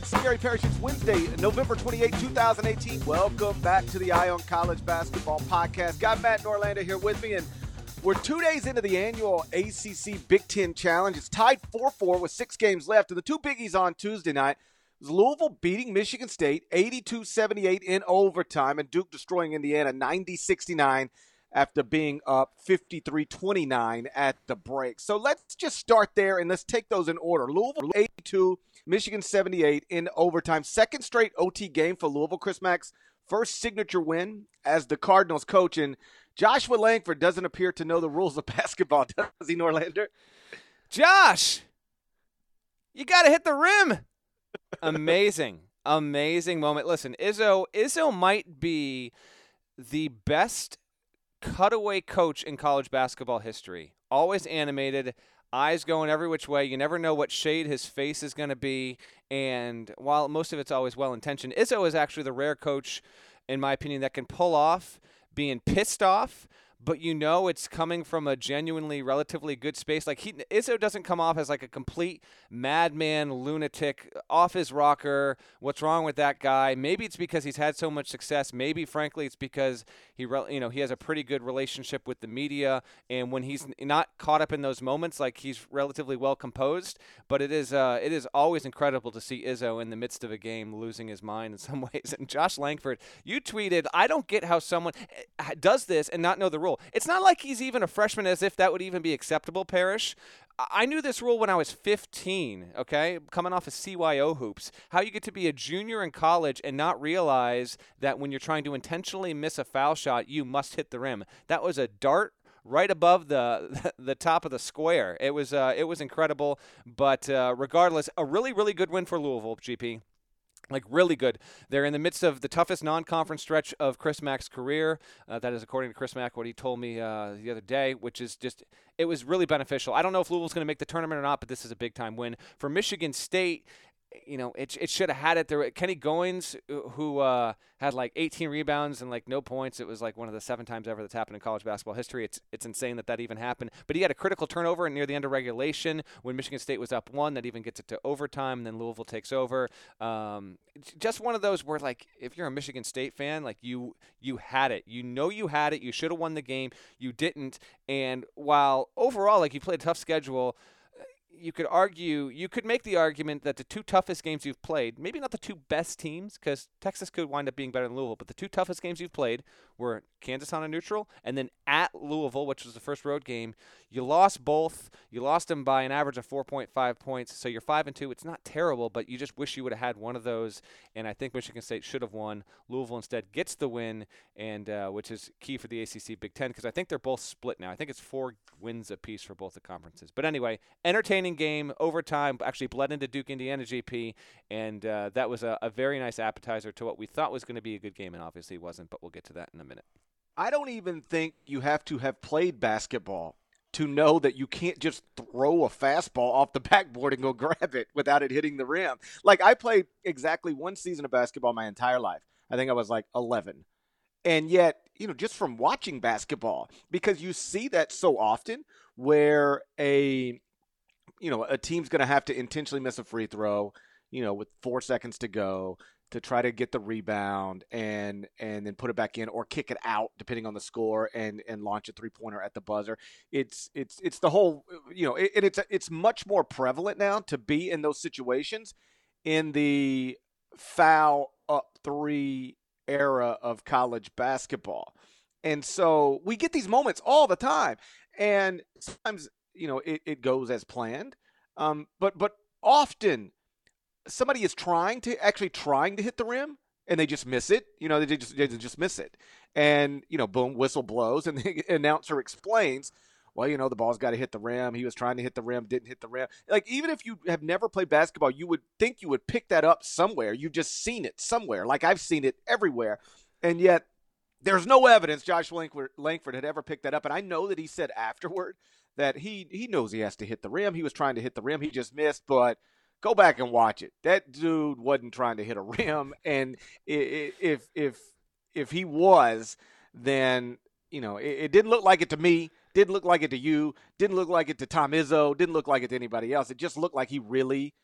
Parrish. It's Wednesday, November 28, 2018. Welcome back to the Eye on College Basketball Podcast. Got Matt Norlander here with me, and we're two days into the annual ACC Big Ten Challenge. It's tied 4 4 with six games left. And the two biggies on Tuesday night Louisville beating Michigan State 82 78 in overtime, and Duke destroying Indiana 90 69 after being up 53 29 at the break. So let's just start there and let's take those in order. Louisville 82, Michigan 78 in overtime. Second straight OT game for Louisville. Chris Mack's first signature win as the Cardinals coach. And Joshua Langford doesn't appear to know the rules of basketball, does he, Norlander? Josh, you got to hit the rim. Amazing, amazing moment. Listen, Izzo, Izzo might be the best cutaway coach in college basketball history. Always animated, eyes going every which way. You never know what shade his face is going to be. And while most of it's always well intentioned, Izzo is actually the rare coach, in my opinion, that can pull off being pissed off but you know it's coming from a genuinely relatively good space. Like he Izzo doesn't come off as like a complete madman, lunatic, off his rocker. What's wrong with that guy? Maybe it's because he's had so much success. Maybe frankly it's because he you know he has a pretty good relationship with the media, and when he's not caught up in those moments, like he's relatively well composed. But it is uh, it is always incredible to see Izzo in the midst of a game losing his mind in some ways. And Josh Langford, you tweeted, "I don't get how someone eh, does this and not know the rules." Rule. It's not like he's even a freshman as if that would even be acceptable, Parrish. I knew this rule when I was 15, okay? Coming off of CYO hoops. How you get to be a junior in college and not realize that when you're trying to intentionally miss a foul shot, you must hit the rim. That was a dart right above the the top of the square. It was uh, it was incredible, but uh, regardless, a really really good win for Louisville, GP like really good. They're in the midst of the toughest non-conference stretch of Chris Mack's career. Uh, that is according to Chris Mack, what he told me uh, the other day, which is just it was really beneficial. I don't know if Louisville's going to make the tournament or not, but this is a big time win for Michigan State you know, it, it should have had it. There, Kenny Goins, uh, who uh, had like 18 rebounds and like no points. It was like one of the seven times ever that's happened in college basketball history. It's it's insane that that even happened. But he had a critical turnover near the end of regulation when Michigan State was up one. That even gets it to overtime, and then Louisville takes over. Um, just one of those where like if you're a Michigan State fan, like you you had it. You know you had it. You should have won the game. You didn't. And while overall, like you played a tough schedule you could argue, you could make the argument that the two toughest games you've played, maybe not the two best teams, because Texas could wind up being better than Louisville, but the two toughest games you've played were Kansas on a neutral and then at Louisville, which was the first road game. You lost both. You lost them by an average of 4.5 points, so you're five and two. It's not terrible, but you just wish you would have had one of those. And I think Michigan State should have won. Louisville instead gets the win, and uh, which is key for the ACC Big Ten because I think they're both split now. I think it's four wins apiece for both the conferences. But anyway, entertaining game, overtime, actually bled into Duke Indiana GP, and uh, that was a, a very nice appetizer to what we thought was going to be a good game, and obviously wasn't. But we'll get to that in a minute. I don't even think you have to have played basketball to know that you can't just throw a fastball off the backboard and go grab it without it hitting the rim. Like I played exactly one season of basketball my entire life. I think I was like 11. And yet, you know, just from watching basketball because you see that so often where a you know, a team's going to have to intentionally miss a free throw, you know, with 4 seconds to go to try to get the rebound and and then put it back in or kick it out depending on the score and and launch a three pointer at the buzzer. It's it's it's the whole you know it, it's it's much more prevalent now to be in those situations in the foul up three era of college basketball. And so we get these moments all the time. And sometimes, you know, it, it goes as planned. Um, but but often somebody is trying to actually trying to hit the rim and they just miss it. You know, they just they just miss it, and you know, boom, whistle blows, and the announcer explains. Well, you know, the ball's got to hit the rim. He was trying to hit the rim, didn't hit the rim. Like, even if you have never played basketball, you would think you would pick that up somewhere. You've just seen it somewhere. Like, I've seen it everywhere. And yet, there's no evidence Josh Langford, Langford had ever picked that up. And I know that he said afterward that he, he knows he has to hit the rim. He was trying to hit the rim. He just missed, but – go back and watch it. That dude wasn't trying to hit a rim, and if if if he was, then you know it, it, didn't look like it to me. Didn't look like it to you. Didn't look like it to Tom Izzo. Didn't look like it to anybody else. It just looked like he really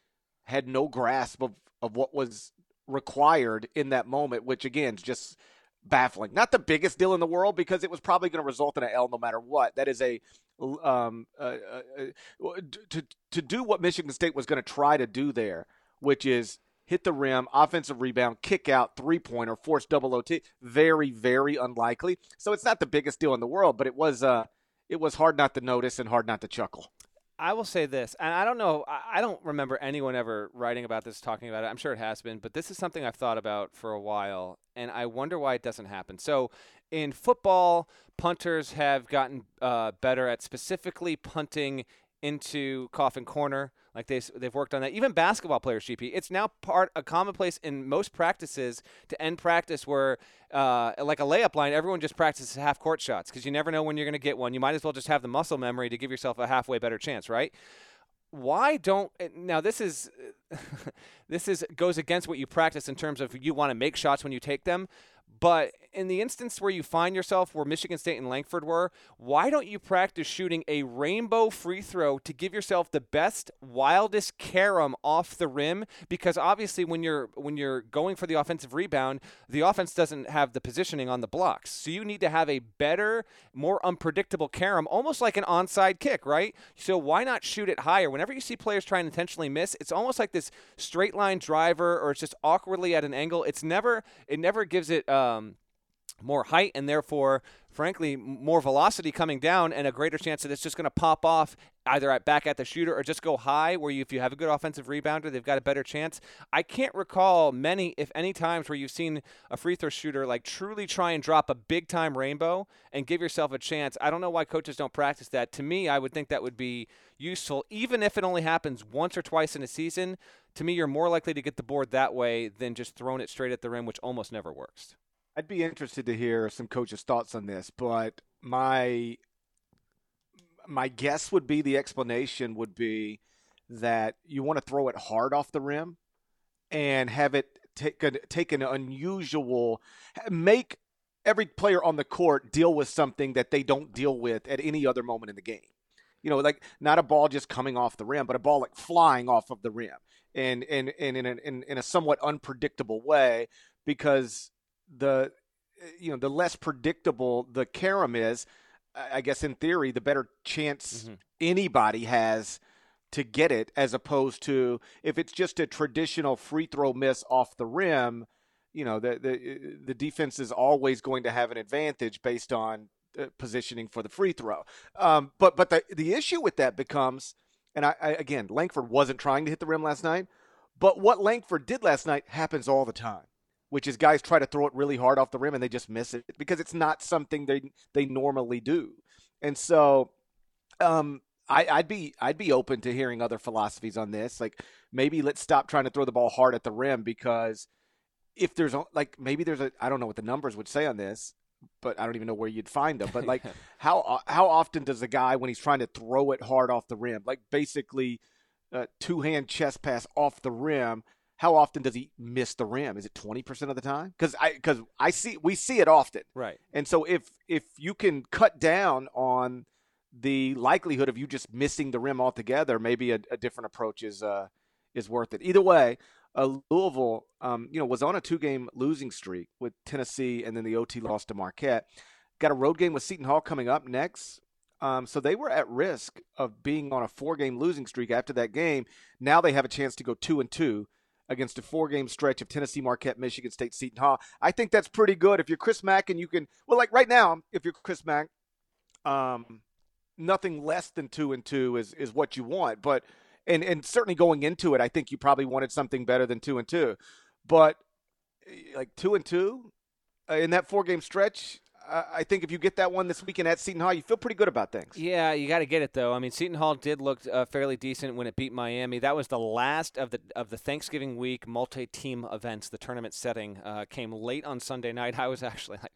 had no grasp of, of what was required in that moment, which again is just baffling. Not the biggest deal in the world because it was probably going to result in an L no matter what. That is a um, uh, uh, to to do what Michigan State was going to try to do there, which is hit the rim, offensive rebound, kick out, three pointer, force double OT. Very, very unlikely. So it's not the biggest deal in the world, but it was uh, it was hard not to notice and hard not to chuckle. I will say this, and I don't know, I don't remember anyone ever writing about this, talking about it. I'm sure it has been, but this is something I've thought about for a while, and I wonder why it doesn't happen. So, in football, punters have gotten uh, better at specifically punting into coffin corner. Like they they've worked on that. Even basketball players, GP, it's now part a commonplace in most practices to end practice where, uh, like a layup line, everyone just practices half court shots because you never know when you're going to get one. You might as well just have the muscle memory to give yourself a halfway better chance, right? Why don't now? This is this is goes against what you practice in terms of you want to make shots when you take them. But in the instance where you find yourself where Michigan State and Langford were, why don't you practice shooting a rainbow free throw to give yourself the best, wildest carom off the rim? Because obviously, when you're when you're going for the offensive rebound, the offense doesn't have the positioning on the blocks, so you need to have a better, more unpredictable carom, almost like an onside kick, right? So why not shoot it higher? Whenever you see players try and intentionally miss, it's almost like this straight line driver, or it's just awkwardly at an angle. It's never it never gives it. Um, more height and therefore frankly more velocity coming down and a greater chance that it's just going to pop off either at back at the shooter or just go high where you, if you have a good offensive rebounder they've got a better chance. I can't recall many if any times where you've seen a free throw shooter like truly try and drop a big time rainbow and give yourself a chance. I don't know why coaches don't practice that. To me i would think that would be useful. Even if it only happens once or twice in a season to me you're more likely to get the board that way than just throwing it straight at the rim which almost never works I'd be interested to hear some coaches' thoughts on this, but my my guess would be the explanation would be that you want to throw it hard off the rim and have it take a, take an unusual make every player on the court deal with something that they don't deal with at any other moment in the game. You know, like not a ball just coming off the rim, but a ball like flying off of the rim and and, and in, in, in a somewhat unpredictable way because the you know the less predictable the carom is, I guess in theory the better chance mm-hmm. anybody has to get it as opposed to if it's just a traditional free throw miss off the rim, you know the the the defense is always going to have an advantage based on positioning for the free throw. Um, but but the the issue with that becomes, and I, I again Langford wasn't trying to hit the rim last night, but what Langford did last night happens all the time which is guys try to throw it really hard off the rim and they just miss it because it's not something they they normally do. And so um, I, would be I'd be open to hearing other philosophies on this. Like maybe let's stop trying to throw the ball hard at the rim because if there's like maybe there's a I don't know what the numbers would say on this, but I don't even know where you'd find them. But like how how often does a guy when he's trying to throw it hard off the rim, like basically uh, two hand chest pass off the rim, how often does he miss the rim? Is it 20% of the time? Cuz I cuz I see we see it often. Right. And so if if you can cut down on the likelihood of you just missing the rim altogether, maybe a, a different approach is uh is worth it. Either way, uh, Louisville, um, you know, was on a two-game losing streak with Tennessee, and then the OT loss to Marquette. Got a road game with Seton Hall coming up next. Um, so they were at risk of being on a four-game losing streak after that game. Now they have a chance to go two and two against a four game stretch of Tennessee, Marquette, Michigan State, Seton Hall. I think that's pretty good. If you're Chris Mack and you can, well, like right now, if you're Chris Mack, um, nothing less than two and two is, is what you want. But, and, and certainly going into it, I think you probably wanted something better than two and two. But like two and two uh, in that four game stretch, I think if you get that one this weekend at Seton Hall, you feel pretty good about things. Yeah, you got to get it though. I mean, Seton Hall did look uh, fairly decent when it beat Miami. That was the last of the of the Thanksgiving week multi-team events. The tournament setting uh, came late on Sunday night. I was actually like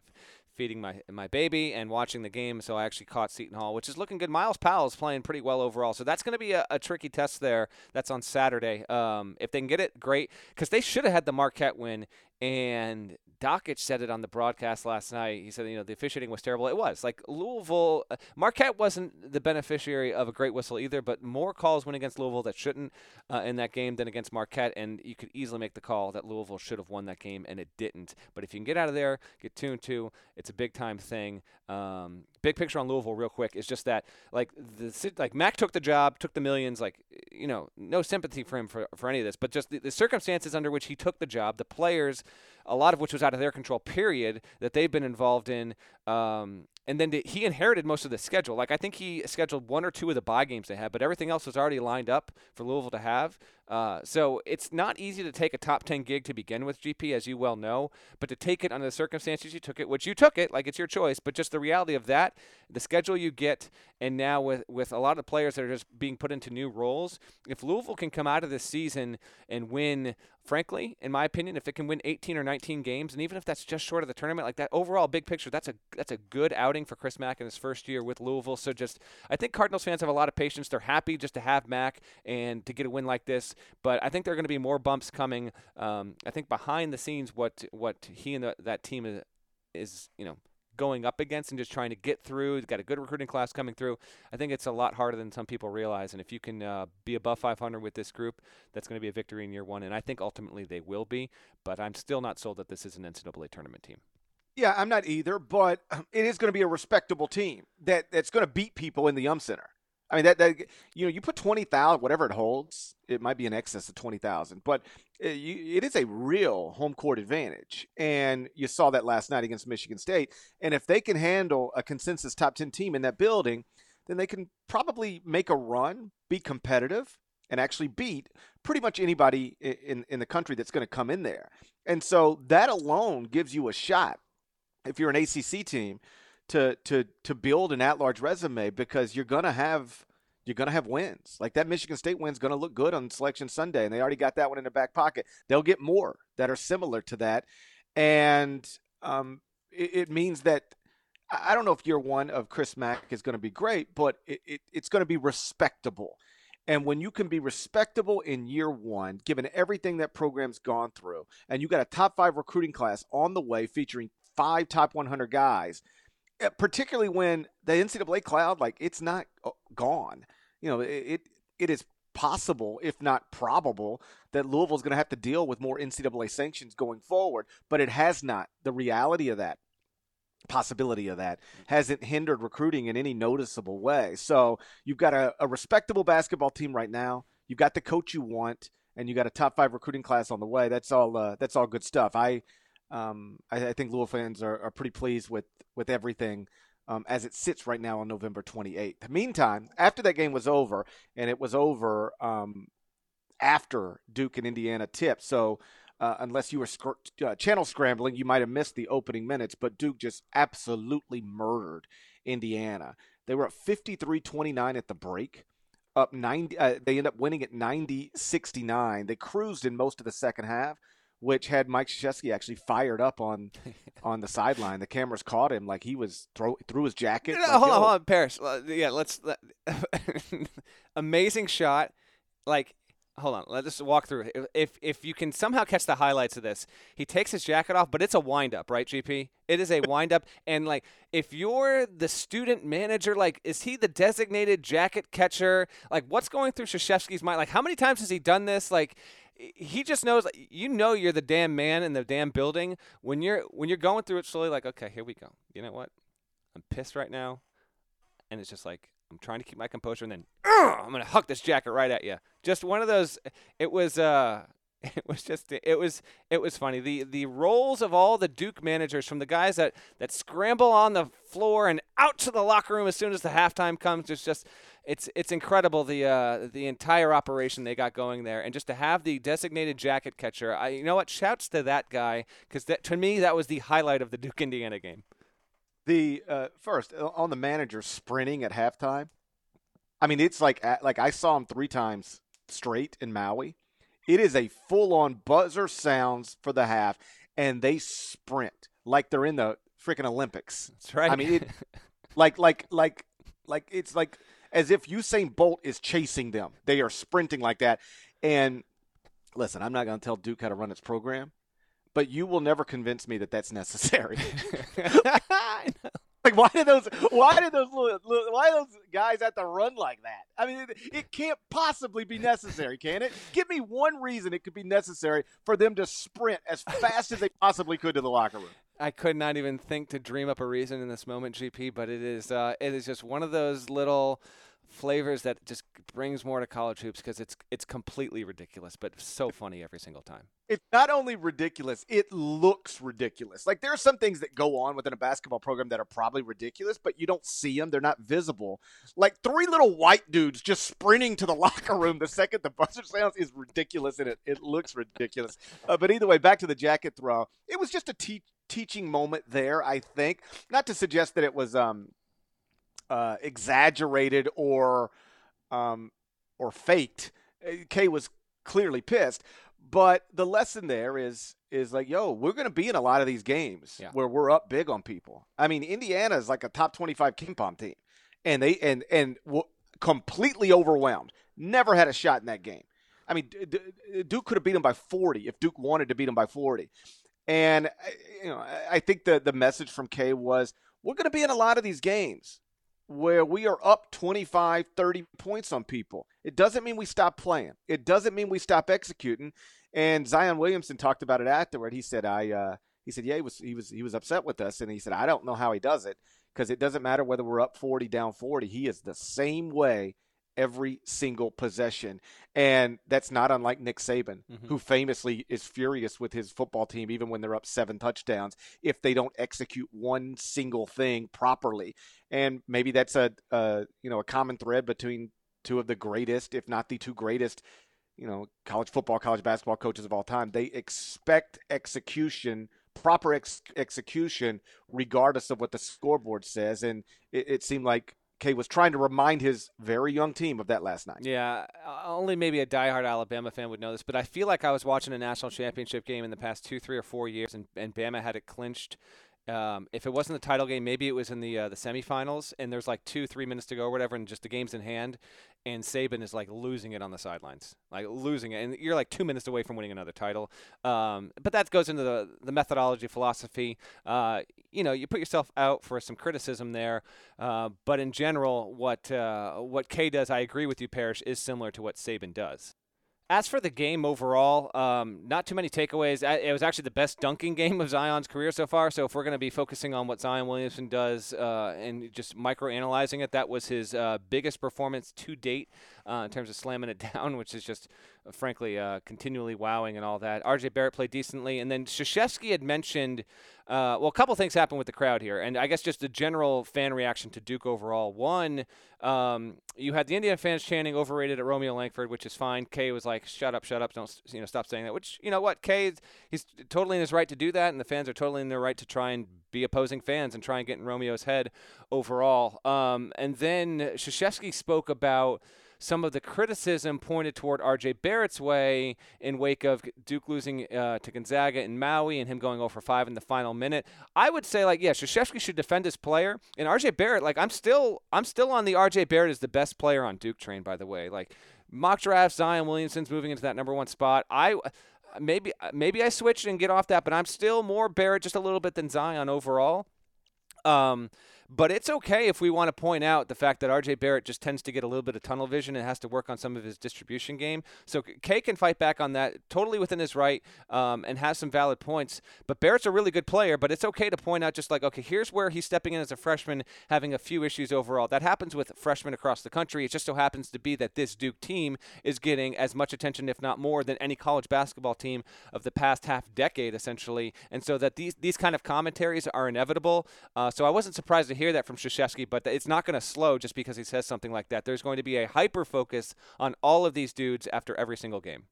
feeding my my baby and watching the game, so I actually caught Seton Hall, which is looking good. Myles Powell is playing pretty well overall, so that's going to be a, a, tricky test there. That's on Saturday. Um, if they can get it, great, because they should have had the Marquette win And Dakich said it on the broadcast last night. He said, you know, the officiating was terrible. It was. Like Louisville, uh, Marquette wasn't the beneficiary of a great whistle either, but more calls went against Louisville that shouldn't uh, in that game than against Marquette. And you could easily make the call that Louisville should have won that game, and it didn't. But if you can get out of there, get tuned to, it's a big time thing. Um, big picture on Louisville, real quick, is just that like the like Mack took the job, took the millions. Like you know, no sympathy for him for, for any of this, but just the, the circumstances under which he took the job, the players a lot of which was out of their control, period, that they've been involved in. Um, and then he inherited most of the schedule. Like I think he scheduled one or two of the bye games they had, but everything else was already lined up for Louisville to have. Uh, so it's not easy to take a top 10 gig to begin with, GP, as you well know, but to take it under the circumstances you took it, which you took it, like it's your choice, but just the reality of that, the schedule you get, and now with, with a lot of the players that are just being put into new roles, if Louisville can come out of this season and win, frankly, in my opinion, if it can win 18 or 19 games, and even if that's just short of the tournament, like that overall big picture, that's a that's a good outing for Chris Mack in his first year with Louisville. So just, I think Cardinals fans have a lot of patience. They're happy just to have Mack and to get a win like this but I think there are going to be more bumps coming. Um, I think behind the scenes, what what he and the, that team is, is, you know, going up against and just trying to get through. He's got a good recruiting class coming through. I think it's a lot harder than some people realize. And if you can uh, be above 500 with this group, that's going to be a victory in year one. And I think ultimately they will be. But I'm still not sold that this is an NCAA tournament team. Yeah, I'm not either, but it is going to be a respectable team that that's going to beat people in the Yum Center. I mean that that you know you put twenty thousand whatever it holds it might be in excess of twenty thousand but it, uh, you, it is a real home court advantage. And you saw that last night against Michigan State. And if they can handle a consensus top ten team in that building then they can probably make a run be competitive and actually beat pretty much anybody in in the country that's going to come in there. And so that alone gives you a shot. If you're an ACC team to to to build an at-large resume because you're gonna have you're gonna have wins. Like that Michigan State win's gonna look good on Selection Sunday, and they already got that one in their back pocket. They'll get more that are similar to that, and um, it, it, means that I don't know if year one of Chris Mack is going to be great, but it, it, it's going to be respectable. And when you can be respectable in year one, given everything that program's gone through, and you got a top five recruiting class on the way featuring five top 100 guys particularly when the NCAA cloud, like it's not uh, gone. You know, it it is possible, if not probable, that Louisville is going to have to deal with more NCAA sanctions going forward. But it has not. The reality of that, possibility of that, hasn't hindered recruiting in any noticeable way. So you've got a, a respectable basketball team right now. You've got the coach you want, and you got a top five recruiting class on the way. That's all. Uh, that's all good stuff. I um, I, I, think Louisville fans are, are, pretty pleased with with everything um, as it sits right now on November 28th. Meantime, after that game was over, and it was over um, after Duke and Indiana tipped, so. Uh, unless you were sc- uh, channel scrambling, you might have missed the opening minutes, but Duke just absolutely murdered Indiana. They were up 53 29 at the break up 90 uh, they end up winning at 90 69 they cruised in most of the second half which had Mike Krzyzewski actually fired up on on the sideline. The cameras caught him like he was throw through his jacket. No, like, hold on, hold on, Parrish. Yeah, let's. Let, amazing shot. Like, hold on. Let's just walk through. If if you can somehow catch the highlights of this, he takes his jacket off, but it's a wind up, right, GP? It is a wind up, and like if you're the student manager, like is he the designated jacket catcher? Like, what's going through Krzyzewski's mind? Like, how many times has he done this? Like he just knows you know you're the damn man in the damn building when you're when you're going through it slowly like okay here we go you know what i'm pissed right now and it's just like i'm trying to keep my composure and then i'm gonna huck this jacket right at you just one of those it was uh it was just it was it was funny the the roles of all the duke managers from the guys that that scramble on the floor and out to the locker room as soon as the halftime comes it's just it's it's incredible the uh, the entire operation they got going there, and just to have the designated jacket catcher. I you know what? Shouts to that guy because to me that was the highlight of the Duke Indiana game. The uh, first on the manager sprinting at halftime. I mean, it's like like I saw him three times straight in Maui. It is a full on buzzer sounds for the half, and they sprint like they're in the freaking Olympics. That's right. I mean, it, like like like like it's like as if Usain Bolt is chasing them. They are sprinting like that. And listen, I'm not going to tell Duke how to run its program, but you will never convince me that that's necessary. like why did those why did those why those guys have to run like that? I mean, it, it can't possibly be necessary, can it? Give me one reason it could be necessary for them to sprint as fast as they possibly could to the locker room. I could not even think to dream up a reason in this moment, GP. But it is uh, it is just one of those little flavors that just brings more to college hoops because it's it's completely ridiculous, but so funny every single time. It's not only ridiculous, it looks ridiculous. Like there are some things that go on within a basketball program that are probably ridiculous, but you don't see them; they're not visible. Like three little white dudes just sprinting to the locker room the second the buzzer sounds is ridiculous, and it it looks ridiculous. Uh, but either way, back to the jacket throw. It was just a te- teaching moment there. I think not to suggest that it was um uh, exaggerated or um, or faked. Uh, Kay was clearly pissed, but the lesson there is is like, yo, we're going to be in a lot of these games yeah. where we're up big on people. I mean, Indiana is like a top twenty five KenPom team, and they and and w- completely overwhelmed. Never had a shot in that game. I mean, Duke could have beat them by 40 if Duke wanted to beat them by 40. And you know, I think the the message from Kay was we're going to be in a lot of these games where we are up 25, 30 points on people. It doesn't mean we stop playing. It doesn't mean we stop executing. And Zion Williamson talked about it afterward. He said, "I," uh, he said, "Yeah, he was he was he was upset with us," and he said, "I don't know how he does it because it doesn't matter whether we're up 40, down 40. He is the same way every single possession. And that's not unlike Nick Saban, mm-hmm. who famously is furious with his football team, even when they're up seven touchdowns, if they don't execute one single thing properly. And maybe that's a, a you know a common thread between two of the greatest, if not the two greatest, you know, college football, college basketball coaches of all time. They expect execution proper ex- execution regardless of what the scoreboard says and it, it, seemed like Kay was trying to remind his very young team of that last night. Yeah, only maybe a diehard Alabama fan would know this, but I feel like I was watching a national championship game in the past two, three, or four years, and, and Bama had it clinched um, if it wasn't the title game, maybe it was in the uh, the semifinals, and there's like two, three minutes to go or whatever, and just the game's in hand, and Saban is like losing it on the sidelines, like losing it, and you're like two minutes away from winning another title. Um, but that goes into the the methodology, philosophy. Uh, you know, you put yourself out for some criticism there, uh, but in general, what uh, what Kay does, I agree with you, Parrish, is similar to what Saban does. As for the game overall, um, not too many takeaways. It was actually the best dunking game of Zion's career so far. So if we're going to be focusing on what Zion Williamson does uh, and just micro-analyzing it, that was his uh, biggest performance to date uh, in terms of slamming it down, which is just frankly uh, continually wowing and all that. RJ Barrett played decently, and then Krzyzewski had mentioned. Uh, well, a couple things happened with the crowd here, and I guess just the general fan reaction to Duke overall. One, um, you had the Indiana fans chanting "overrated" at Romeo Langford, which is fine. Kay was like, "Shut up, shut up, don't you know, stop saying that." Which you know what, Kay, he's totally in his right to do that, and the fans are totally in their right to try and be opposing fans and try and get in Romeo's head overall. Um, and then Krzyzewski spoke about some of the criticism pointed toward R.J. Barrett's way in wake of Duke losing uh, to Gonzaga in Maui and him going over 5 in the final minute. I would say like yeah, Krzyzewski should defend his player and R.J. Barrett like I'm still I'm still on the R.J. Barrett is the best player on Duke train by the way. Like mock draft Zion Williamson's moving into that number 1 spot. I maybe maybe I switch and get off that, but I'm still more Barrett just a little bit than Zion overall. Um, but it's okay if we want to point out the fact that RJ Barrett just tends to get a little bit of tunnel vision and has to work on some of his distribution game. So Kay can fight back on that totally within his right um, and has some valid points. But Barrett's a really good player, but it's okay to point out just like, okay, here's where he's stepping in as a freshman, having a few issues overall. That happens with freshmen across the country. It just so happens to be that this Duke team is getting as much attention, if not more, than any college basketball team of the past half decade, essentially. And so that these, these kind of commentaries are inevitable. Uh, so I wasn't surprised to hear that from Krzyzewski, but it's not going to slow just because he says something like that. There's going to be a hyper focus on all of these dudes after every single game.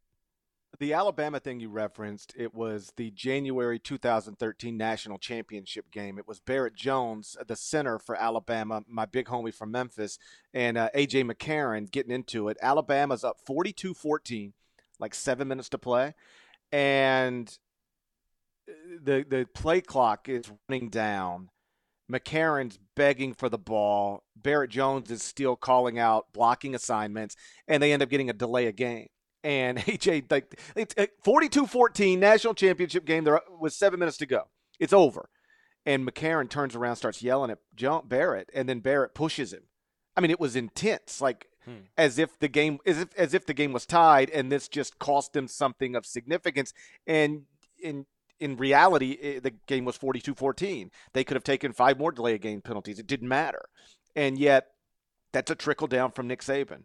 The Alabama thing you referenced, it was the January 2013 national championship game. It was Barrett Jones, the center for Alabama, my big homie from Memphis, and uh, A.J. McCarron getting into it. Alabama's up 42 14, like seven minutes to play. And uh, the, the play clock is running down McCarron's begging for the ball. Barrett Jones is still calling out blocking assignments, and they end up getting a delay of game. And AJ, like, it's 42-14 national championship game. There was seven minutes to go. It's over. And McCarron turns around, starts yelling at John Barrett, and then Barrett pushes him. I mean, it was intense, like hmm. as if the game, as if as if the game was tied, and this just cost them something of significance. And in in reality, it, the game was 42-14. They could have taken five more delay of game penalties. It didn't matter, and yet that's a trickle down from Nick Saban.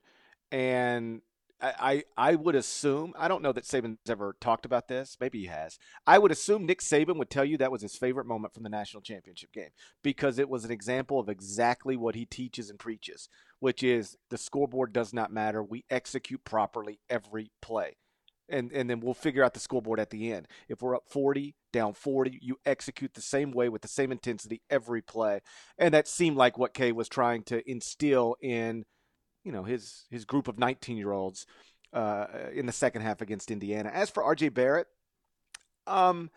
And I, I would assume I don't know that Saban's ever talked about this. Maybe he has. I would assume Nick Saban would tell you that was his favorite moment from the national championship game because it was an example of exactly what he teaches and preaches, which is the scoreboard does not matter. We execute properly every play. And and then we'll figure out the scoreboard at the end. If we're up 40, down 40, you execute the same way with the same intensity every play. And that seemed like what Kay was trying to instill in – you know his his group of 19 year olds uh, in the second half against Indiana. As for RJ Barrett, um,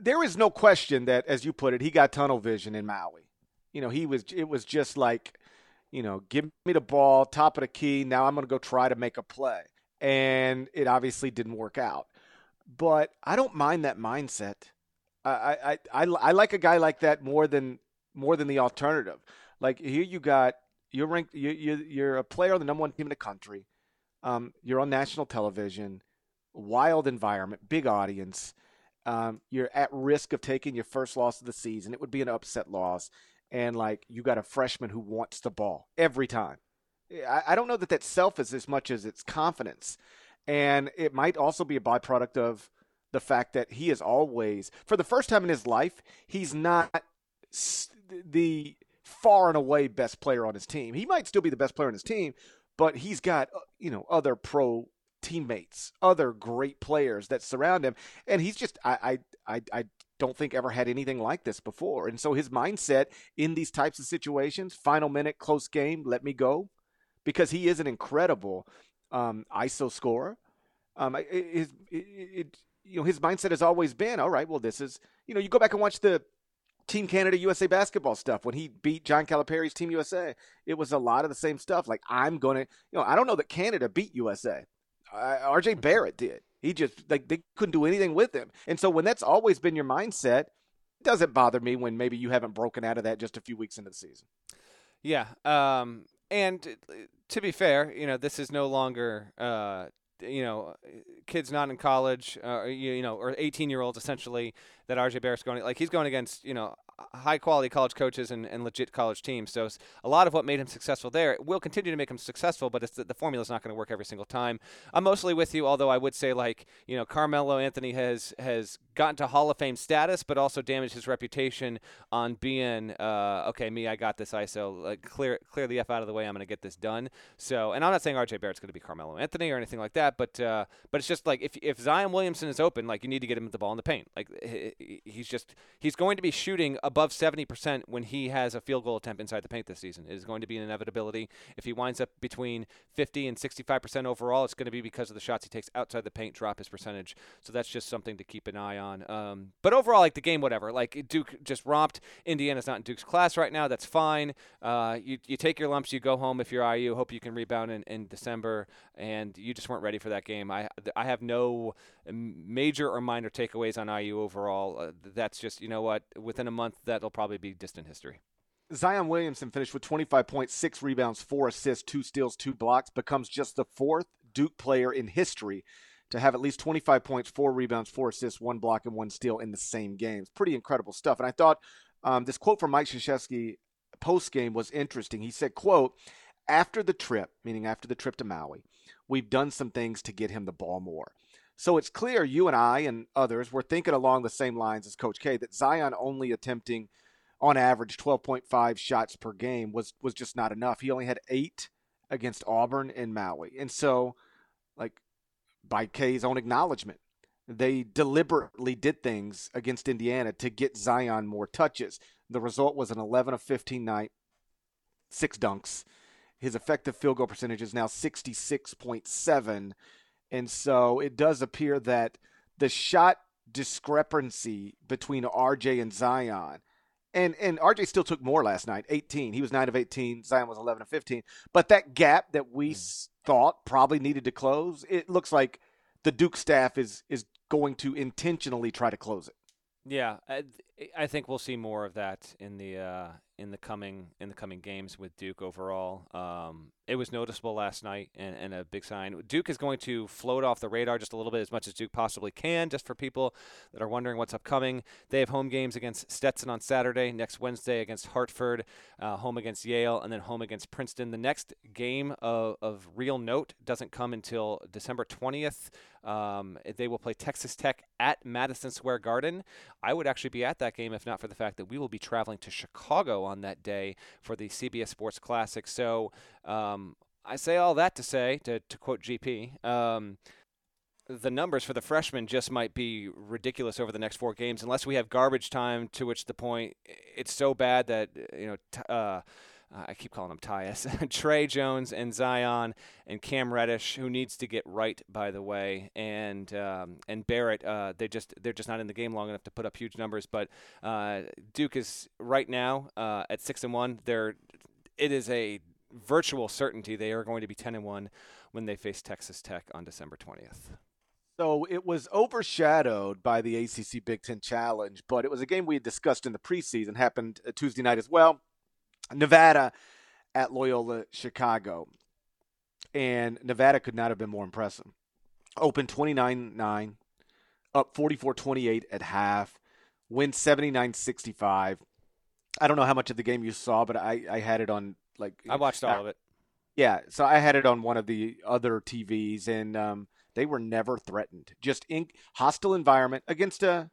there is no question that, as you put it, he got tunnel vision in Maui. You know, he was it was just like, you know, give me the ball, top of the key. Now I'm going to go try to make a play, and it obviously didn't work out. But I don't mind that mindset. I I I, I like a guy like that more than more than the alternative. Like here, you got you're ranked. You, you you're a player on the number one team in the country. Um, you're on national television. Wild environment, big audience. Um, you're at risk of taking your first loss of the season. It would be an upset loss, and like you got a freshman who wants the ball every time. I, don't know that that self is as much as it's confidence, and it might also be a byproduct of the fact that he is always, for the first time in his life, he's not the far and away best player on his team. He might still be the best player on his team, but he's got uh, you know other pro teammates, other great players that surround him, and he's just I I I, I don't think ever had anything like this before. And so his mindset in these types of situations, final minute, close game, let me go, because he is an incredible um, ISO scorer. Um, his, it, it, you know, his mindset has always been, all right, well, this is, you know, you go back and watch the Team Canada USA basketball stuff when he beat John Calipari's Team USA. It was a lot of the same stuff. Like I'm going to, you know, I don't know that Canada beat USA. Uh, RJ Barrett did. He just like they couldn't do anything with him. And so when that's always been your mindset, it doesn't bother me when maybe you haven't broken out of that just a few weeks into the season. Yeah. Um, and to be fair, you know, this is no longer uh, you know, kids not in college, uh, you, you know, or 18 year olds essentially that RJ Barrett's going like he's going against you know high quality college coaches and, and legit college teams. So a lot of what made him successful there will continue to make him successful, but it's the, the formula is not going to work every single time. I'm mostly with you, although I would say like you know Carmelo Anthony has has gotten to Hall of Fame status, but also damaged his reputation on being uh, okay. Me, I got this ISO. Like clear clear the f out of the way. I'm going to get this done. So, and I'm not saying RJ Barrett's going to be Carmelo Anthony or anything like that, but uh, but it's just like if if Zion Williamson is open, like you need to get him the ball in the paint. Like he's just he's going to be shooting above 70% when he has a field goal attempt inside the paint this season. It is going to be an inevitability. If he winds up between 50 and 65% overall, it's going to be because of the shots he takes outside the paint drop his percentage. So that's just something to keep an eye on. Um, but overall, like the game, whatever. Like Duke just romped. Indiana's not in Duke's class right now. That's fine. Uh, you, you take your lumps, you go home if you're IU. Hope you can rebound in, in December. And you just weren't ready for that game. I, I have no major or minor takeaways on IU overall. Uh, that's just, you know what, within a month, that'll probably be distant history. Zion Williamson finished with 25.6 rebounds, four assists, two steals, two blocks, becomes just the fourth Duke player in history to have at least 25 points, four rebounds, four assists, one block, and one steal in the same game. It's pretty incredible stuff. And I thought um, this quote from Mike Krzyzewski post game was interesting. He said, "quote After the trip, meaning after the trip to Maui, we've done some things to get him the ball more." So it's clear you and I and others were thinking along the same lines as Coach K that Zion only attempting on average 12.5 shots per game was was just not enough. He only had 8 against Auburn and Maui. And so like by K's own acknowledgement, they deliberately did things against Indiana to get Zion more touches. The result was an 11 of 15 night, six dunks. His effective field goal percentage is now 66.7 and so it does appear that the shot discrepancy between RJ and Zion And and RJ still took more last night, 18. He was 9 of 18. Zion was 11 of 15. But that gap that we mm. thought probably needed to close, it looks like the Duke staff is is going to intentionally try to close it. Yeah, I, think we'll see more of that in the uh, in the coming in the coming games with Duke overall. Um, it was noticeable last night and, and, a big sign. Duke is going to float off the radar just a little bit as much as Duke possibly can, just for people that are wondering what's upcoming. They have home games against Stetson on Saturday, next Wednesday against Hartford, uh, home against Yale, and then home against Princeton. The next game of, of real note doesn't come until December 20th. Um, they will play Texas Tech at Madison Square Garden. I would actually be at that game if not for the fact that we will be traveling to Chicago on that day for the CBS Sports Classic. So um, I say all that to say, to, to quote GP, um, the numbers for the freshmen just might be ridiculous over the next four games unless we have garbage time to which the point it's so bad that you know t- uh, I keep calling him Tyus, Tre Jones and Zion and Cam Reddish, who needs to get right, by the way, and um, and Barrett. Uh, they just they're just not in the game long enough to put up huge numbers. But uh, Duke is right now uh, at six and one. They're it is a virtual certainty they are going to be ten and one when they face Texas Tech on December twentieth. So it was overshadowed by the ACC Big Ten Challenge, but it was a game we had discussed in the preseason. Happened Tuesday night as well. Nevada at Loyola Chicago. And Nevada could not have been more impressive. Open 29 9, up 44 28 at half, win 79 65. I don't know how much of the game you saw, but I, I had it on like. I watched all uh, of it. Yeah, so I had it on one of the other TVs, and um, they were never threatened. Just in hostile environment against a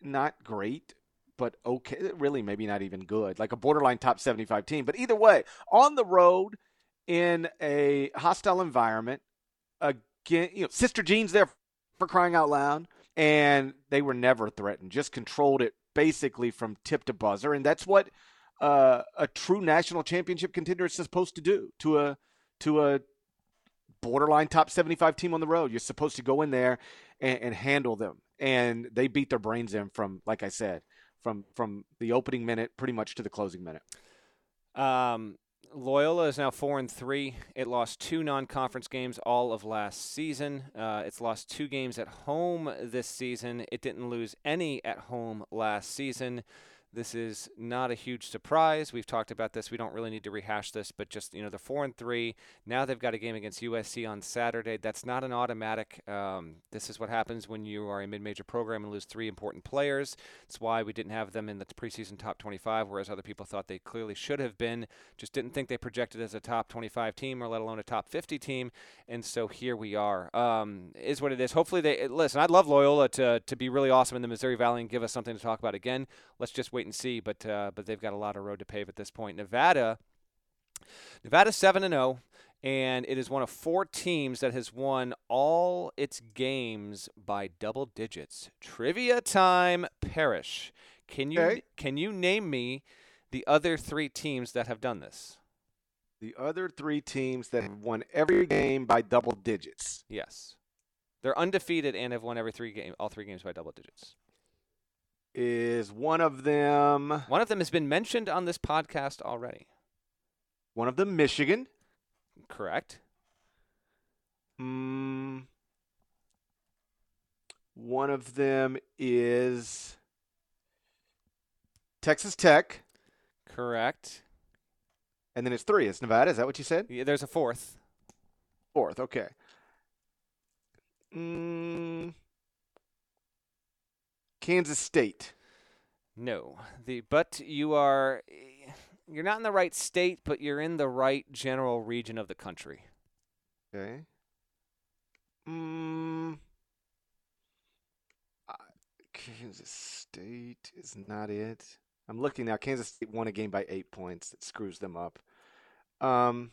not great but okay, really maybe not even good, like a borderline top 75 team. But either way, on the road in a hostile environment, again, you know, Sister Jean's there for crying out loud, and they were never threatened, just controlled it basically from tip to buzzer, and that's what uh, a true national championship contender is supposed to do to a to a borderline top 75 team on the road. You're supposed to go in there and, and handle them, and they beat their brains in from, like I said, from from the opening minute pretty much to the closing minute. Um, Loyola is now four and three. It lost two non-conference games all of last season. Uh, it's lost two games at home this season. It didn't lose any at home last season. This is not a huge surprise. We've talked about this. We don't really need to rehash this, but just you know, the four and three. Now they've got a game against USC on Saturday. That's not an automatic. Um, this is what happens when you are a mid-major program and lose three important players. That's why we didn't have them in the preseason top 25, whereas other people thought they clearly should have been. Just didn't think they projected as a top 25 team or let alone a top 50 team. And so here we are. Um, is what it is. Hopefully they listen. I'd love Loyola to to be really awesome in the Missouri Valley and give us something to talk about again. Let's just wait and see. But uh, but they've got a lot of road to pave at this point. Nevada, Nevada seven and zero, oh, and it is one of four teams that has won all its games by double digits. Trivia time, Parrish. Can you okay. can you name me the other three teams that have done this? The other three teams that have won every game by double digits. Yes. They're undefeated and have won every three game all three games by double digits is one of them. One of them has been mentioned on this podcast already. One of them, Michigan. Correct. Mm, one of them is Texas Tech. Correct. And then it's three. It's Nevada. Is that what you said? Yeah, there's a fourth. Fourth. Okay. Mm, Kansas State. No. The but you are you're not in the right state, but you're in the right general region of the country. Okay. Mm, Kansas State is not it. I'm looking now. Kansas State won a game by eight points. That screws them up. Um,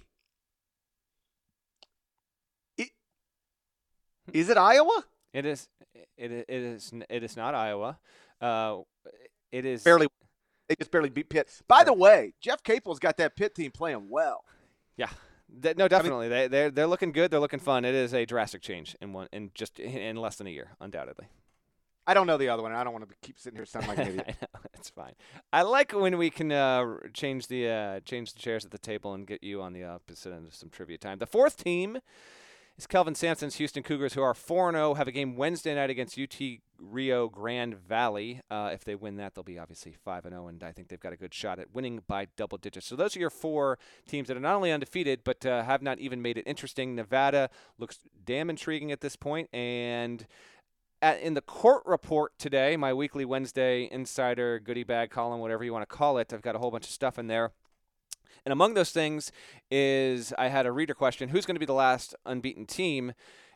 it, is it Iowa? It is. It, it is. It is not Iowa. Uh, it is barely. They just barely beat Pitt. By the way, Jeff Capel's got that Pitt team playing well. Yeah. no, definitely. I mean, they they're they're looking good. They're looking fun. It is a drastic change in one in just in less than a year, undoubtedly. I don't know the other one. I don't want to keep sitting here sounding like an idiot. I know, it's fine. I like when we can uh, change the uh, change the chairs at the table and get you on the opposite end of some trivia time. The fourth team is Kelvin Sampson's Houston Cougars, who are 4 0, have a game Wednesday night against UT Rio Grande Valley. Uh, if they win that, they'll be obviously 5 0, and I think they've got a good shot at winning by double digits. So those are your four teams that are not only undefeated, but uh, have not even made it interesting. Nevada looks damn intriguing at this point, and in the court report today, my weekly Wednesday insider goodie bag column, whatever you want to call it, I've got a whole bunch of stuff in there. And among those things is I had a reader question who's going to be the last unbeaten team?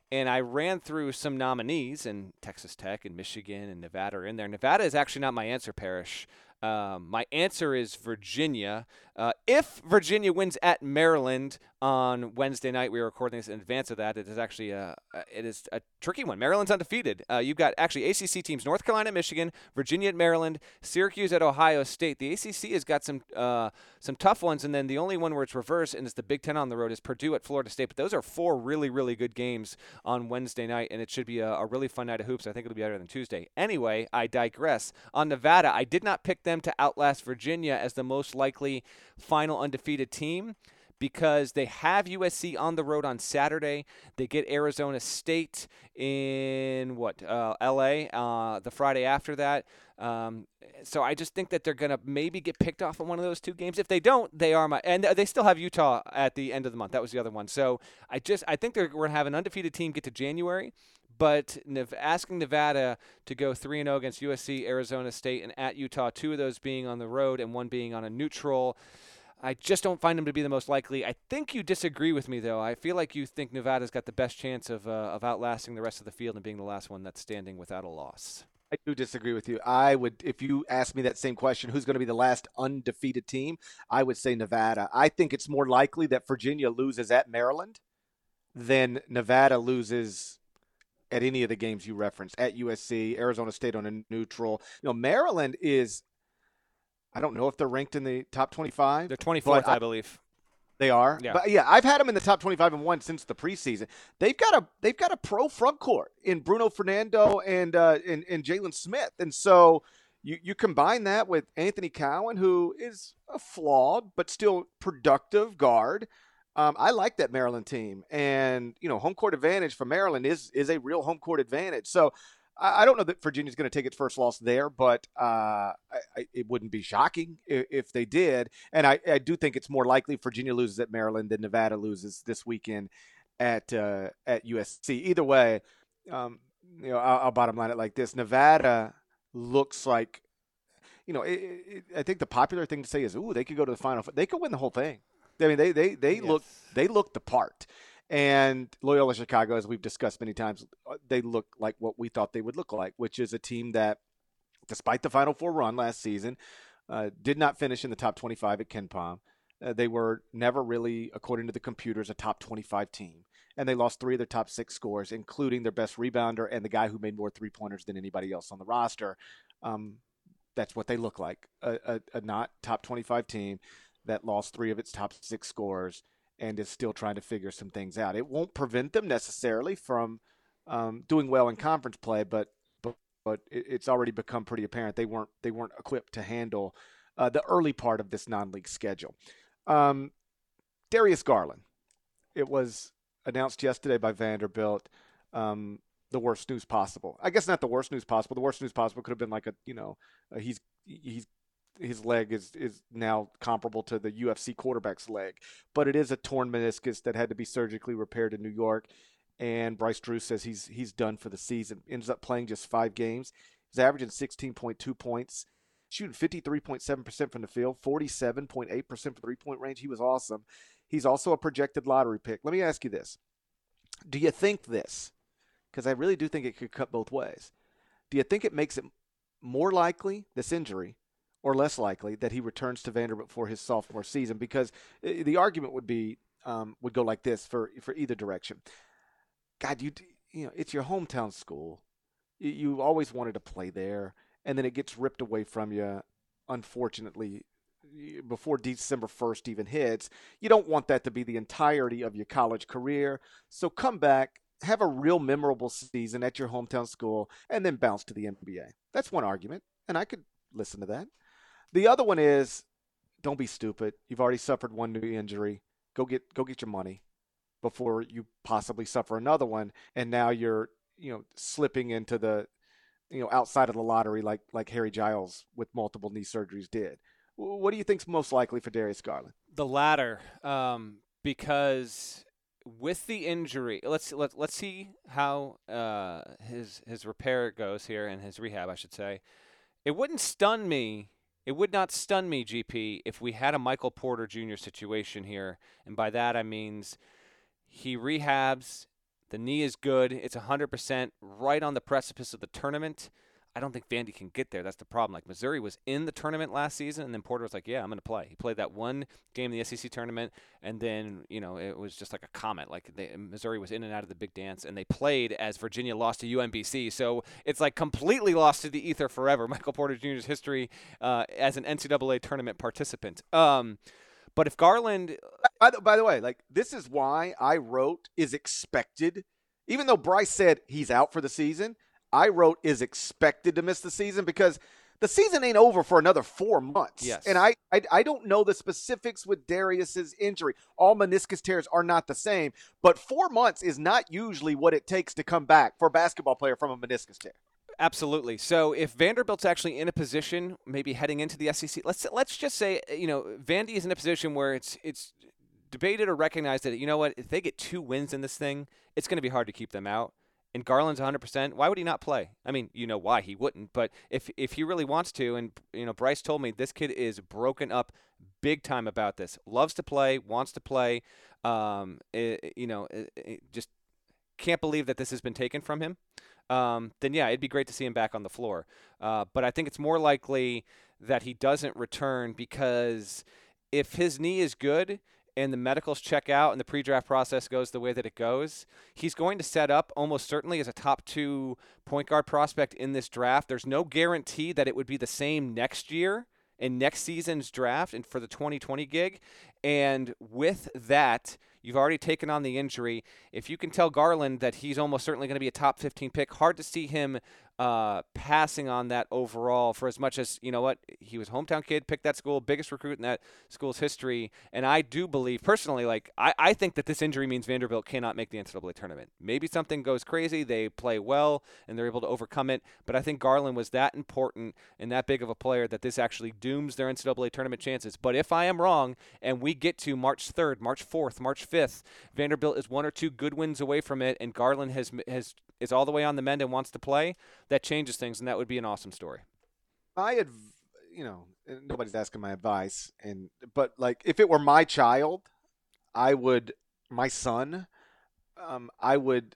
And I ran through some nominees, and Texas Tech and Michigan and Nevada are in there. Nevada is actually not my answer, Parrish. Um, my answer is Virginia. Uh, if Virginia wins at Maryland on Wednesday night, we are recording this in advance of that. It is actually a, it is a tricky one. Maryland's undefeated. Uh, you've got actually ACC teams: North Carolina, Michigan, Virginia at Maryland, Syracuse at Ohio State. The ACC has got some uh, some tough ones, and then the only one where it's reversed and it's the Big Ten on the road is Purdue at Florida State. But those are four really really good games on Wednesday night, and it should be a, a really fun night of hoops. I think it'll be better than Tuesday. Anyway, I digress. On Nevada, I did not pick them to outlast Virginia as the most likely final undefeated team because they have USC on the road on Saturday. They get Arizona State in what uh, LA uh, the Friday after that. Um, so I just think that they're gonna maybe get picked off in one of those two games. If they don't, they are my and they still have Utah at the end of the month. That was the other one. So I just I think they're we're gonna have an undefeated team get to January. But asking Nevada to go 3 0 against USC, Arizona State, and at Utah, two of those being on the road and one being on a neutral, I just don't find them to be the most likely. I think you disagree with me, though. I feel like you think Nevada's got the best chance of, uh, of outlasting the rest of the field and being the last one that's standing without a loss. I do disagree with you. I would, if you asked me that same question, who's going to be the last undefeated team? I would say Nevada. I think it's more likely that Virginia loses at Maryland than Nevada loses at any of the games you referenced at USC, Arizona State on a neutral. You know, Maryland is. I don't know if they're ranked in the top 25. They're 24th, I, I, believe. They are. Yeah. But yeah, I've had them in the top 25 and one since the preseason. They've got a they've got a pro front court in Bruno Fernando and uh, and, and Jalen Smith, and so you you combine that with Anthony Cowan, who is a flawed but still productive guard. Um, I like that Maryland team, and you know, home court advantage for Maryland is is a real home court advantage. So I, I don't know that Virginia's going to take its first loss there, but uh, I, it wouldn't be shocking if, if they did. And I, I, do think it's more likely Virginia loses at Maryland than Nevada loses this weekend at uh, at USC. Either way, um, you know, I'll, I'll bottom line it like this: Nevada looks like you know, it, it, I think the popular thing to say is, "Ooh, they could go to the final. They could win the whole thing." I mean, they they they yes. look they look the part. And Loyola Chicago, as we've discussed many times, uh, they look like what we thought they would look like, which is a team that, despite the Final Four run last season, uh, did not finish in the top 25 at KenPom. Uh, they were never really, according to the computers, a top 25 team. And they lost three of their top six scores, including their best rebounder and the guy who made more three pointers than anybody else on the roster. Um, that's what they look like a, a, a not top 25 team that lost three of its top six scores and is still trying to figure some things out. It won't prevent them necessarily from um, doing well in conference play, but but, but it's already become pretty apparent they weren't they weren't equipped to handle uh, the early part of this non-league schedule. Um, Darius Garland, it was announced yesterday by Vanderbilt. Um, the worst news possible. I guess not the worst news possible. The worst news possible could have been like a you know uh, he's he's his leg is is now comparable to the UFC quarterback's leg, but it is a torn meniscus that had to be surgically repaired in New York. And Bryce Drew says he's he's done for the season. Ends up playing just five games. He's averaging 16.2 points, shooting 53.7% from the field, 47.8% from three point range. He was awesome. He's also a projected lottery pick. Let me ask you this: Do you think this? Because I really do think it could cut both ways. Do you think it makes it more likely this injury or less likely that he returns to Vanderbilt for his sophomore season because uh, the argument would be um, would go like this for for either direction. God, you you know it's your hometown school. You, you always wanted to play there, and then it gets ripped away from you. Unfortunately, before December 1st even hits, you don't want that to be the entirety of your college career. So come back, have a real memorable season at your hometown school, and then bounce to the NBA. That's one argument, and I could listen to that. The other one is don't be stupid. You've already suffered one knee injury. Go get go get your money before you possibly suffer another one, and now you're you know slipping into the you know outside of the lottery like like Harry Giles with multiple knee surgeries did. What do you think's most likely for Darius Garland? The latter, um, because with the injury, let's let let's see how uh, his his repair goes here and his rehab, I should say. It wouldn't stun me. It would not stun me, GP, if we had a Michael Porter Jr. situation here, and by that I means he rehabs. The knee is good. It's 100% right on the precipice of the tournament. I don't think Vandy can get there. That's the problem. Like Missouri was in the tournament last season, and then Porter was like, "Yeah, I'm going to play." He played that one game in the SEC tournament, and then you know it was just like a comment. Like they, Missouri was in and out of the big dance, and they played as Virginia lost to UMBC. So it's like completely lost to the ether forever. Michael Porter Jr.'s history uh, as an NCAA tournament participant. Um, but if Garland, by the, by the way, like this is why I wrote is expected, even though Bryce said he's out for the season. I wrote is expected to miss the season because the season ain't over for another four months. Yes. And I, I, I don't know the specifics with Darius's injury. All meniscus tears are not the same, but four months is not usually what it takes to come back for a basketball player from a meniscus tear. Absolutely. So if Vanderbilt's actually in a position, maybe heading into the SEC, let's let's just say you know Vandy is in a position where it's it's debated or recognized that you know what if they get two wins in this thing, it's going to be hard to keep them out and Garland's 100%, why would he not play? I mean, you know why he wouldn't, but if if he really wants to and you know Bryce told me this kid is broken up big time about this. Loves to play, wants to play. Um, it, you know, it, it just can't believe that this has been taken from him. Um, then yeah, it'd be great to see him back on the floor. Uh, but I think it's more likely that he doesn't return because if his knee is good, and the medicals check out and the pre-draft process goes the way that it goes, he's going to set up almost certainly as a top two point guard prospect in this draft. There's no guarantee that it would be the same next year in next season's draft and for the 2020 gig. And with that, you've already taken on the injury. If you can tell Garland that he's almost certainly going to be a top 15 pick, hard to see him uh, passing on that overall for as much as, you know what, he was hometown kid, picked that school, biggest recruit in that school's history. And I do believe, personally, like, I, I think that this injury means Vanderbilt cannot make the NCAA tournament. Maybe something goes crazy, they play well, and they're able to overcome it. But I think Garland was that important and that big of a player that this actually dooms their NCAA tournament chances. But if I am wrong and we get to March 3rd, March 4th, March 5th, Vanderbilt is one or two good wins away from it, and Garland has has is all the way on the mend and wants to play, that changes things, and that would be an awesome story. I had, you know, nobody's asking my advice, and but like if it were my child, I would, my son, um, I would,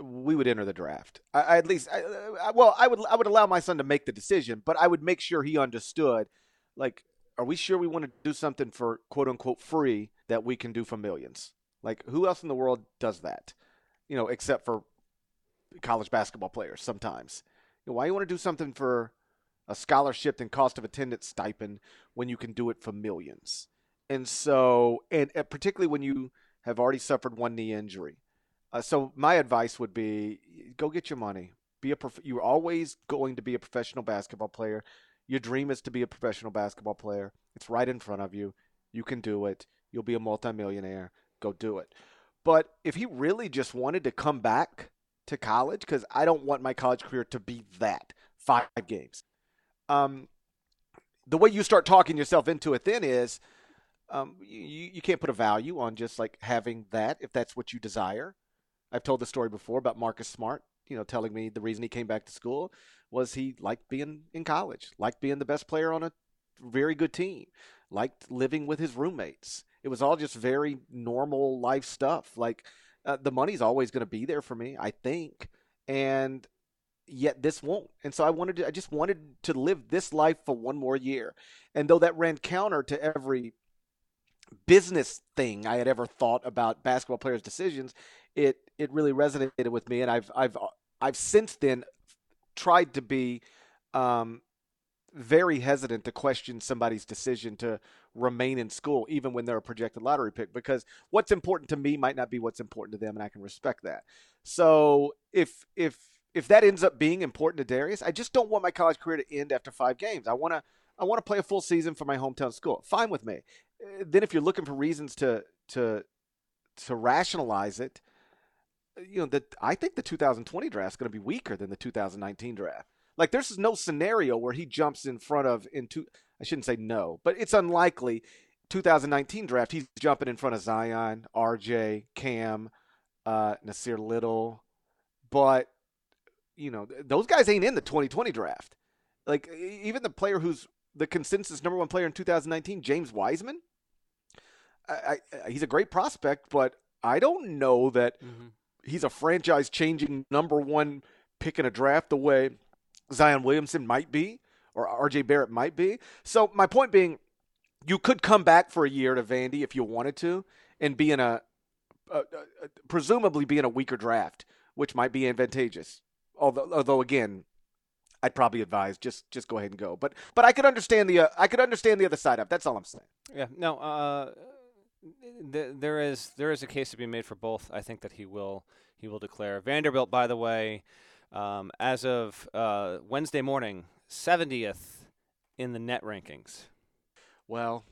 we would enter the draft. I, I at least, I, I, well, I would, I would allow my son to make the decision, but I would make sure he understood, like, are we sure we want to do something for quote unquote free that we can do for millions? Like, who else in the world does that? You know, except for college basketball players sometimes. You know, why you want to do something for a scholarship and cost of attendance stipend when you can do it for millions? And so, and, and particularly when you have already suffered one knee injury. Uh, so my advice would be go get your money. Be a prof- you're always going to be a professional basketball player. Your dream is to be a professional basketball player. It's right in front of you. You can do it. You'll be a multimillionaire. Go do it. But if he really just wanted to come back to college because I don't want my college career to be that five games. Um, the way you start talking yourself into it then is um, you, you can't put a value on just like having that if that's what you desire. I've told the story before about Marcus Smart, you know, telling me the reason he came back to school was he liked being in college, liked being the best player on a very good team, liked living with his roommates. It was all just very normal life stuff. Like, uh, the money's always going to be there for me, I think, and yet this won't. And so I wanted to, I just wanted to live this life for one more year. And though that ran counter to every business thing I had ever thought about basketball players' decisions, it it really resonated with me, and I've I've I've since then tried to be um, very hesitant to question somebody's decision to remain in school, even when they're a projected lottery pick, because what's important to me might not be what's important to them, and I can respect that. So if if if that ends up being important to Darius, I just don't want my college career to end after five games. I want to I want to play a full season for my hometown school. Fine with me. Uh, then if you're looking for reasons to to to rationalize it, you know that I think the 2020 draft is going to be weaker than the 2019 draft. Like there's no scenario where he jumps in front of into I shouldn't say no, but it's unlikely 2019 draft he's jumping in front of Zion, RJ, Cam, uh, Nassir Little, but you know those guys ain't in the 2020 draft. Like even the player who's the consensus number one player in 2019, James Wiseman. I, I, he's a great prospect, but I don't know that mm-hmm. he's a franchise-changing number one pick in a draft the way Zion Williamson might be or RJ Barrett might be. So my point being, you could come back for a year to Vandy if you wanted to and be in a, presumably be in a weaker draft, which might be advantageous. Although, although again, I'd probably advise just just go ahead and go. But but I could understand the uh, I could understand the other side up. That's all I'm saying. Yeah. No. Uh, th- there is there is a case to be made for both. I think that he will he will declare Vanderbilt. By the way, um, as of uh, Wednesday morning, 70th in the net rankings. Well,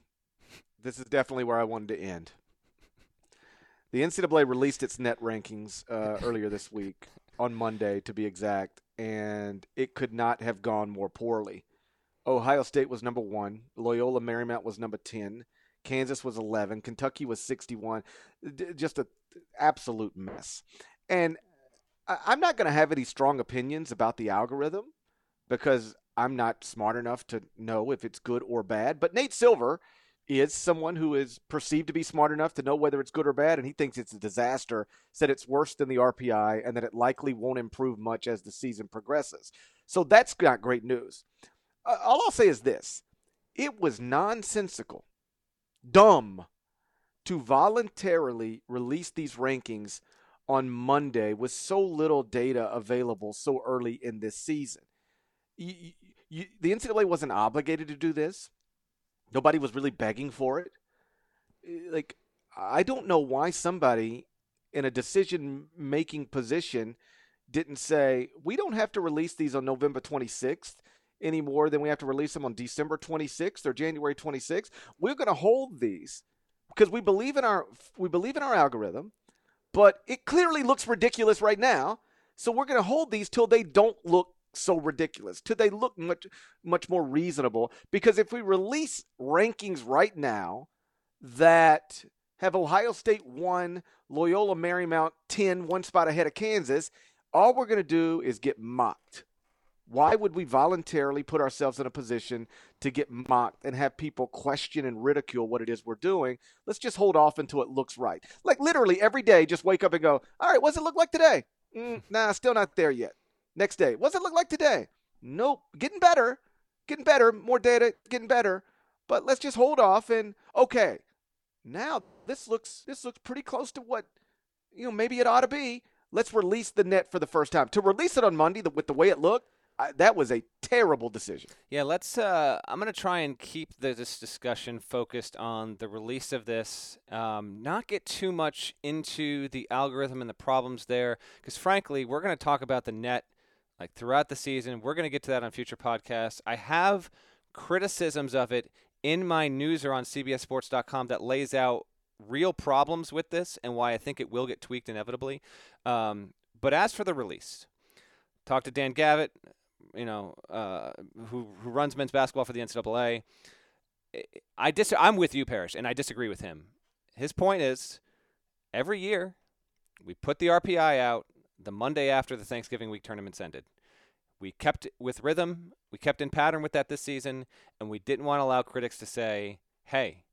this is definitely where I wanted to end. The NCAA released its net rankings uh, earlier this week, on Monday to be exact, and it could not have gone more poorly. Ohio State was number one, Loyola Marymount was number 10, Kansas was 11, Kentucky was 61. Just an absolute mess. And I'm not going to have any strong opinions about the algorithm because I'm not smart enough to know if it's good or bad. But Nate Silver is someone who is perceived to be smart enough to know whether it's good or bad, and he thinks it's a disaster, said it's worse than the RPI, and that it likely won't improve much as the season progresses. So that's not great news. Uh, all I'll say is this it was nonsensical, dumb to voluntarily release these rankings on Monday with so little data available so early in this season. You, you, the NCAA wasn't obligated to do this. Nobody was really begging for it. Like, I don't know why somebody in a decision making position didn't say, we don't have to release these on November 26th any more than we have to release them on December 26th or January 26th. We're going to hold these because we believe in our we believe in our algorithm but it clearly looks ridiculous right now. So we're going to hold these till they don't look so ridiculous, till they look much much more reasonable. Because if we release rankings right now that have Ohio State one, Loyola Marymount 10, one spot ahead of Kansas, all we're going to do is get mocked. Why would we voluntarily put ourselves in a position to get mocked and have people question and ridicule what it is we're doing? Let's just hold off until it looks right. Like literally every day, just wake up and go, all right, what's it look like today? Mm, nah, still not there yet. Next day, what's it look like today? Nope, getting better, getting better, more data, getting better. But let's just hold off and okay, now this looks this looks pretty close to what you know maybe it ought to be. Let's release the net for the first time. To release it on Monday the, with the way it looked, I, that was a terrible decision. Yeah, let's. Uh, I'm going to try and keep the, this discussion focused on the release of this, um, not get too much into the algorithm and the problems there, because frankly, we're going to talk about the net like throughout the season. We're going to get to that on future podcasts. I have criticisms of it in my newser on CBSSports.com that lays out real problems with this and why I think it will get tweaked inevitably. Um, but as for the release, talk to Dan Gavitt, you know, uh, who who runs men's basketball for the NCAA. I dis- I'm with you, Parrish, and I disagree with him. His point is, every year, we put the RPI out the Monday after the Thanksgiving week tournaments ended. We kept with rhythm, we kept in pattern with that this season, and we didn't want to allow critics to say, "Hey,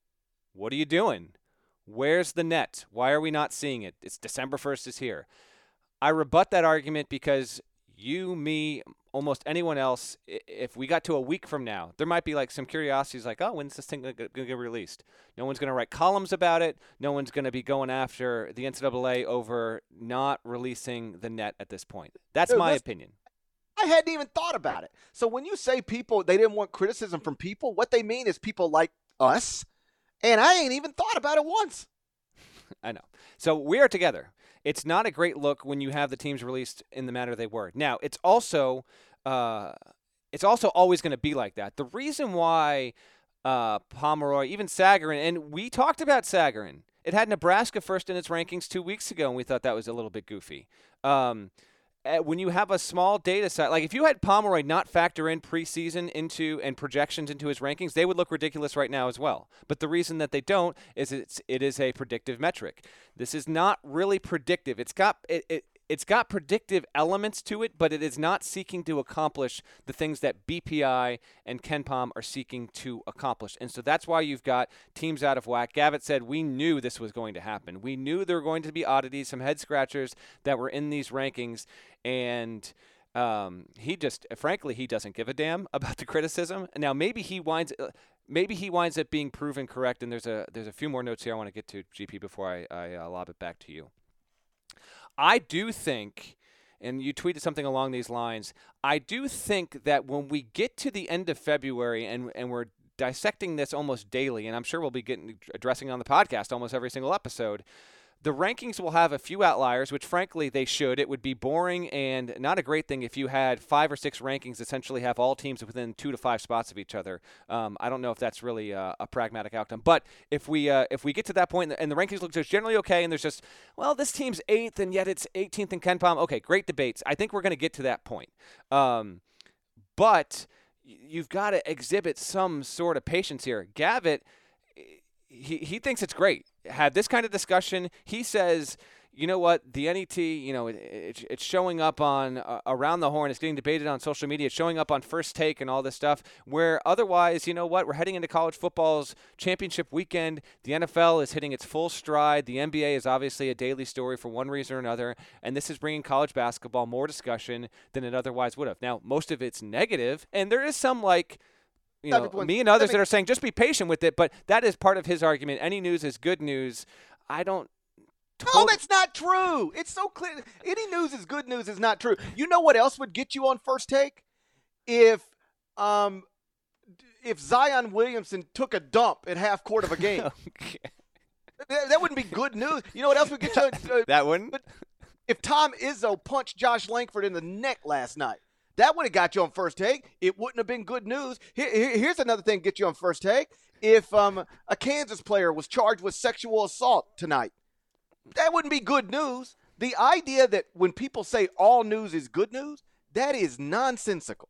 what are you doing? Where's the net? Why are we not seeing it? It's December 1st is here." I rebut that argument because you, me, almost anyone else, if we got to a week from now, there might be like some curiosities like, oh, when's this thing going to get released? No one's going to write columns about it. No one's going to be going after the NCAA over not releasing the net at this point. That's my opinion. I hadn't even thought about it. So when you say people they didn't want criticism from people, what they mean is people like us, and I ain't even thought about it once. I know. So we are together. It's not a great look when you have the teams released in the manner they were. Now, it's also uh, it's also always going to be like that. The reason why uh, Pomeroy, even Sagarin, and we talked about Sagarin. It had Nebraska first in its rankings two weeks ago, and we thought that was a little bit goofy. Um, Uh, when you have a small data set, like if you had Pomeroy not factor in preseason into and projections into his rankings, they would look ridiculous right now as well. But the reason that they don't is it's it is a predictive metric. This is not really predictive. It's got it, it it's got predictive elements to it, but it is not seeking to accomplish the things that BPI and Ken KenPom are seeking to accomplish. And so that's why you've got teams out of whack. Gavitt said, We knew this was going to happen. We knew there were going to be oddities, some head scratchers that were in these rankings. And um, he just, frankly, he doesn't give a damn about the criticism. Now, maybe he winds. Uh, maybe he winds up being proven correct, and there's a there's a few more notes here I want to get to GP before I, I uh, lob it back to you. I do think, and you tweeted something along these lines, I do think that when we get to the end of February and, and we're dissecting this almost daily, and I'm sure we'll be getting addressing on the podcast almost every single episode the rankings will have a few outliers, which frankly they should. It would be boring and not a great thing if you had five or six rankings essentially have all teams within two to five spots of each other. Um, I don't know if that's really a, a pragmatic outcome, but if we uh, if we get to that point and the rankings look just generally okay, and there's just well this team's eighth and yet it's 18th in KenPom, okay, great debates. I think we're going to get to that point, um, but you've got to exhibit some sort of patience here. Gavitt he, he thinks it's great. Had this kind of discussion. He says, you know what, the NET, you know, it, it, it's showing up on uh, around the horn. It's getting debated on social media. It's showing up on First Take and all this stuff. Where otherwise, you know what, we're heading into college football's championship weekend. The NFL is hitting its full stride. The NBA is obviously a daily story for one reason or another, and this is bringing college basketball more discussion than it otherwise would have. Now, most of it's negative, and there is some like you know, me and others that are saying just be patient with it, but that is part of his argument. Any news is good news. I don't. no, that's not true. It's so clear. Any news is good news is not true. You know what else would get you on first take? If um, if Zion Williamson took a dump at half court of a game. okay. that, that, wouldn't be good news. You know what else would get you? Uh, that wouldn't. If Tom Izzo punched Josh Langford in the neck last night. That would have got you on first take. It wouldn't have been good news. Here, here, here's another thing get you on first take. If um, a Kansas player was charged with sexual assault tonight, that wouldn't be good news. The idea that when people say all news is good news, that is nonsensical.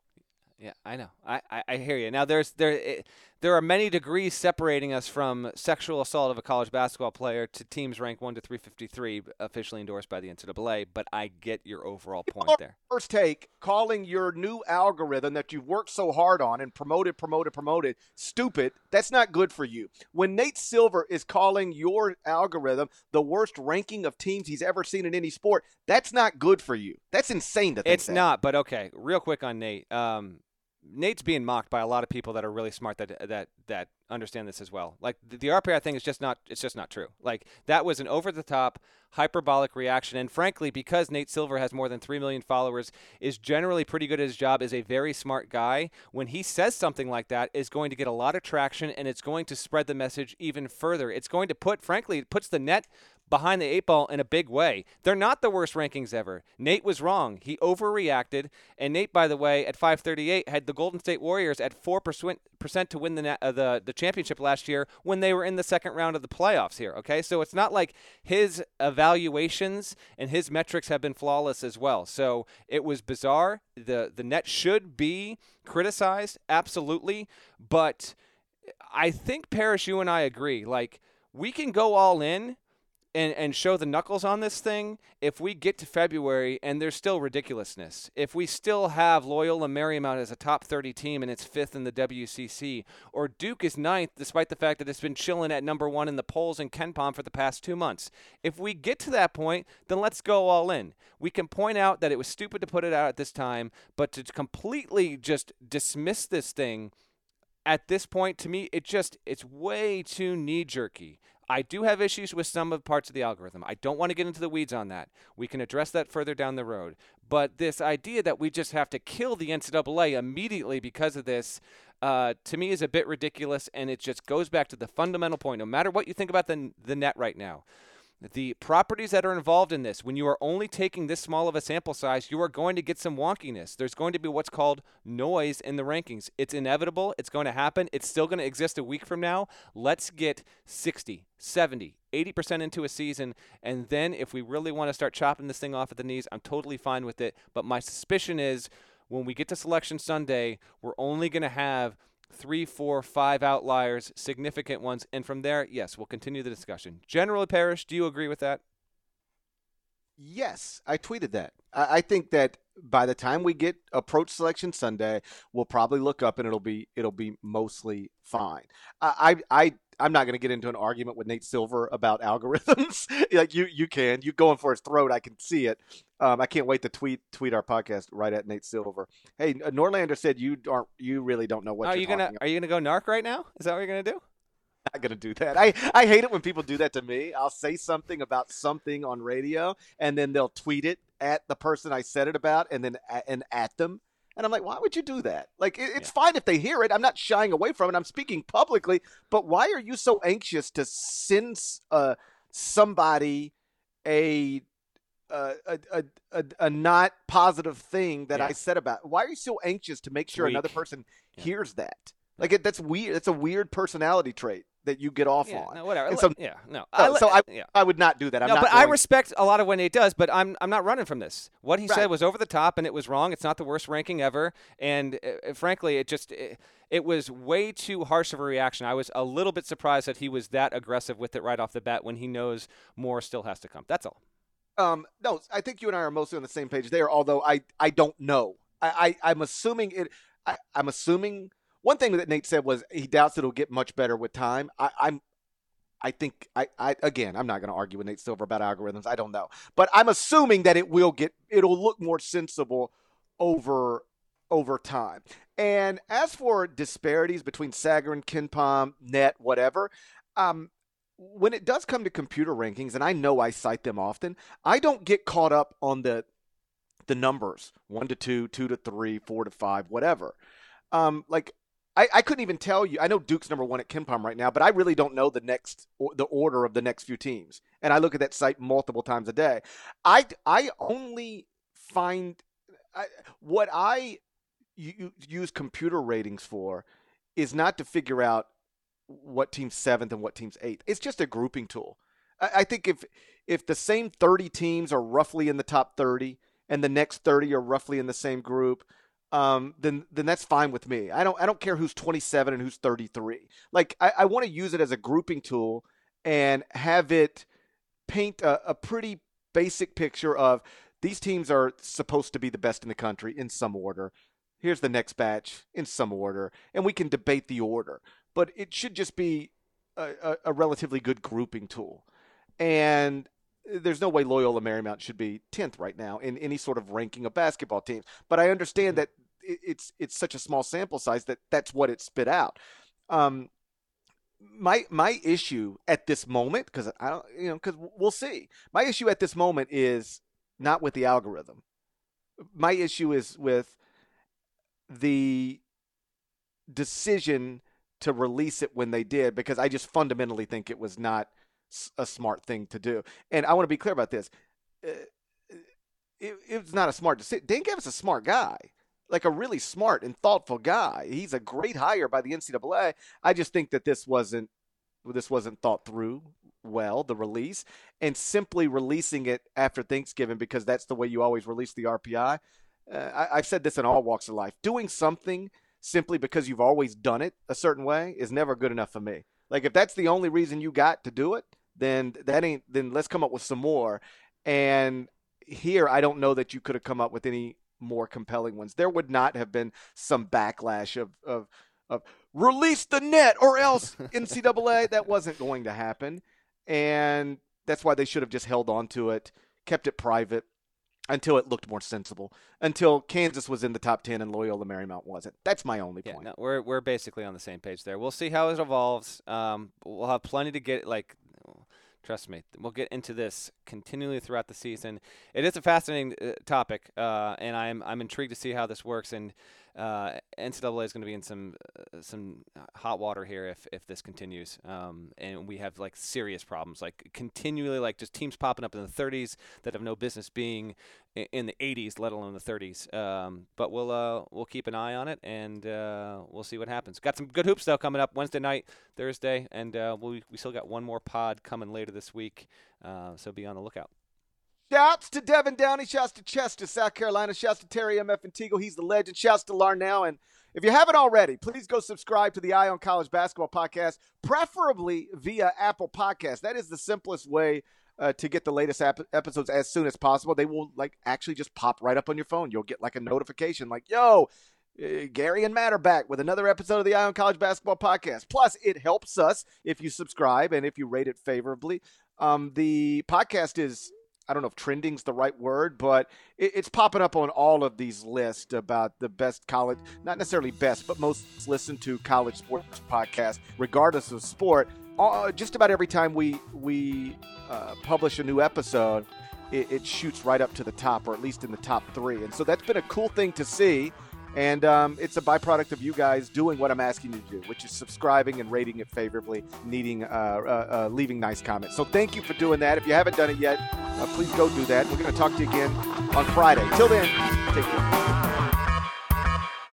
Yeah, I know. I, I, I hear you. Now there's there it, there are many degrees separating us from sexual assault of a college basketball player to teams ranked one to three fifty three, officially endorsed by the NCAA. But I get your overall point there. First take, calling your new algorithm that you've worked so hard on and promoted, promoted, promoted, stupid. That's not good for you. When Nate Silver is calling your algorithm the worst ranking of teams he's ever seen in any sport, that's not good for you. That's insane to think. It's that. not. But okay, real quick on Nate. Um, Nate's being mocked by a lot of people that are really smart that that that understand this as well. Like the, the RPI thing is just not it's just not true. Like that was an over the top hyperbolic reaction and frankly because Nate Silver has more than 3 million followers is generally pretty good at his job is a very smart guy when he says something like that is going to get a lot of traction and it's going to spread the message even further. It's going to put frankly it puts the net behind the eight ball in a big way. They're not the worst rankings ever. Nate was wrong. He overreacted. And Nate, by the way, at 538 had the Golden State Warriors at 4% to win the, uh, the, the championship last year when they were in the second round of the playoffs here. Okay. So it's not like his evaluations and his metrics have been flawless as well. So it was bizarre. The, the net should be criticized. Absolutely. But I think, Parrish, you and I agree. Like, we can go all in and, and show the knuckles on this thing if we get to February and there's still ridiculousness. If we still have Loyola Marymount as a top 30 team and it's fifth in the WCC, or Duke is ninth despite the fact that it's been chilling at number one in the polls in KenPom for the past two months. If we get to that point, then let's go all in. We can point out that it was stupid to put it out at this time, but to completely just dismiss this thing at this point to me it just it's way too knee jerky I do have issues with some of parts of the algorithm. I don't want to get into the weeds on that. We can address that further down the road. But this idea that we just have to kill the NCAA immediately because of this, uh, to me, is a bit ridiculous. And it just goes back to the fundamental point. No matter what you think about the, the net right now, the properties that are involved in this, when you are only taking this small of a sample size, you are going to get some wonkiness. There's going to be what's called noise in the rankings. It's inevitable. It's going to happen. It's still going to exist a week from now. Let's get 60, 70, 80% into a season. And then if we really want to start chopping this thing off at the knees, I'm totally fine with it. But my suspicion is when we get to Selection Sunday, we're only going to have three, four, five outliers, significant ones, and from there, yes, we'll continue the discussion. Generally, Parrish, do you agree with that? Yes, I tweeted that. I, I think that by the time we get approach selection Sunday, we'll probably look up and it'll be it'll be mostly fine. I I I'm not going to get into an argument with Nate Silver about algorithms. like you, you can. You going for his throat. I can see it. Um, I can't wait to tweet tweet our podcast right at Nate Silver. Hey, Norlander said you aren't. You really don't know what. Are you gonna about. Are you gonna go narc right now? Is that what you're gonna do? Not gonna do that. I I hate it when people do that to me. I'll say something about something on radio, and then they'll tweet it at the person I said it about, and then and at them. And I'm like, why would you do that? Like, it, it's yeah. fine if they hear it. I'm not shying away from it. I'm speaking publicly. But why are you so anxious to send uh, somebody a a, a, a, a, not positive thing that yeah. I said about. Why are you so anxious to make sure Weak. another person yeah. hears that? Like it, that's weird. It's a weird personality trait that you get off yeah, on. No, whatever. So, yeah, no. I, so I, yeah. I would not do that. I'm no, but. I respect a lot of when Nate does, but I'm I'm not running from this. What he right. said was over the top and it was wrong. It's not the worst ranking ever, and uh, frankly, it just. It, it was way too harsh of a reaction. I was a little bit surprised that he was that aggressive with it right off the bat when he knows more still has to come. That's all. Um, no, I think you and I are mostly on the same page there. Although I, I don't know. I, I I'm assuming it. I, I'm assuming one thing that Nate said was he doubts it'll get much better with time. I, I'm I think I, I again I'm not going to argue with Nate Silver about algorithms. I don't know, but I'm assuming that it will get it'll look more sensible over over time. And as for disparities between Sagarin, KenPom, Net, whatever, um, when it does come to computer rankings, and I know I cite them often, I don't get caught up on the the numbers one to two, two to three, four to five, whatever. Um, like I, I couldn't even tell you. I know Duke's number one at KenPom right now, but I really don't know the next the order of the next few teams. And I look at that site multiple times a day. I I only find I, what I use computer ratings for is not to figure out what team's seventh and what team's eighth. It's just a grouping tool. I, I think if if the same thirty teams are roughly in the top thirty and the next thirty are roughly in the same group um, then then that's fine with me. I don't I don't care who's 27 and who's 33. Like I, I want to use it as a grouping tool and have it paint a, a pretty basic picture of these teams are supposed to be the best in the country in some order. Here's the next batch in some order, and we can debate the order. But it should just be a, a, a relatively good grouping tool. And there's no way Loyola Marymount should be 10th right now in any sort of ranking of basketball teams. But I understand mm-hmm. that it's it's such a small sample size that that's what it spit out. Um, my my issue at this moment, because I don't, you know, because we'll see. My issue at this moment is not with the algorithm. My issue is with the decision to release it when they did, because I just fundamentally think it was not a smart thing to do. And I want to be clear about this. Uh, it, it was not a smart decision. Dan Gavitt's a smart guy, like a really smart and thoughtful guy. He's a great hire by the NCAA. I just think that this wasn't this wasn't thought through well, the release, and simply releasing it after Thanksgiving because that's the way you always release the RPI. Uh, I, I've said this in all walks of life. Doing something simply because you've always done it a certain way is never good enough for me. Like if that's the only reason you got to do it, then that ain't then let's come up with some more. And here I don't know that you could have come up with any more compelling ones. There would not have been some backlash of of of release the net or else NCAA. that wasn't going to happen, and that's why they should have just held on to it, kept it private until it looked more sensible. Until Kansas was in the top ten and Loyola Marymount wasn't. That's my only yeah, point. No, we're we're basically on the same page there. We'll see how it evolves. Um, we'll have plenty to get like Trust me, we'll get into this continually throughout the season. It is a fascinating uh, topic, uh, and I'm I'm intrigued to see how this works. And uh, NCAA is going to be in some uh, some hot water here if, if this continues, um, and we have like serious problems, like continually like just teams popping up in the 30s that have no business being in the 80s, let alone the 30s. Um, but we'll uh, we'll keep an eye on it, and uh, we'll see what happens. Got some good hoops though coming up Wednesday night, Thursday, and uh, we we still got one more pod coming later this week, uh, so be on the lookout. Shouts to Devin Downey. Shouts to Chester, South Carolina. Shouts to Terry MF and Teagle. He's the legend. Shouts to Larnell. And if you haven't already, please go subscribe to the Eye on College Basketball Podcast, preferably via Apple Podcast. That is the simplest way uh, to get the latest ap- episodes as soon as possible. They will like actually just pop right up on your phone. You'll get like a notification like, yo, uh, Gary and Matt are back with another episode of the Eye on College Basketball Podcast. Plus, it helps us if you subscribe and if you rate it favorably. Um, the podcast is I don't know if trending's the right word, but it, it's popping up on all of these lists about the best college, not necessarily best, but most listened to college sports podcast, regardless of sport. Uh, just about every time we we uh, publish a new episode, it, it shoots right up to the top, or at least in the top three. And so that's been a cool thing to see. And um, it's a byproduct of you guys doing what I'm asking you to do, which is subscribing and rating it favorably, needing, uh, uh, uh, leaving nice comments. So thank you for doing that. If you haven't done it yet, uh, please go do that. We're going to talk to you again on Friday. Till then, take care.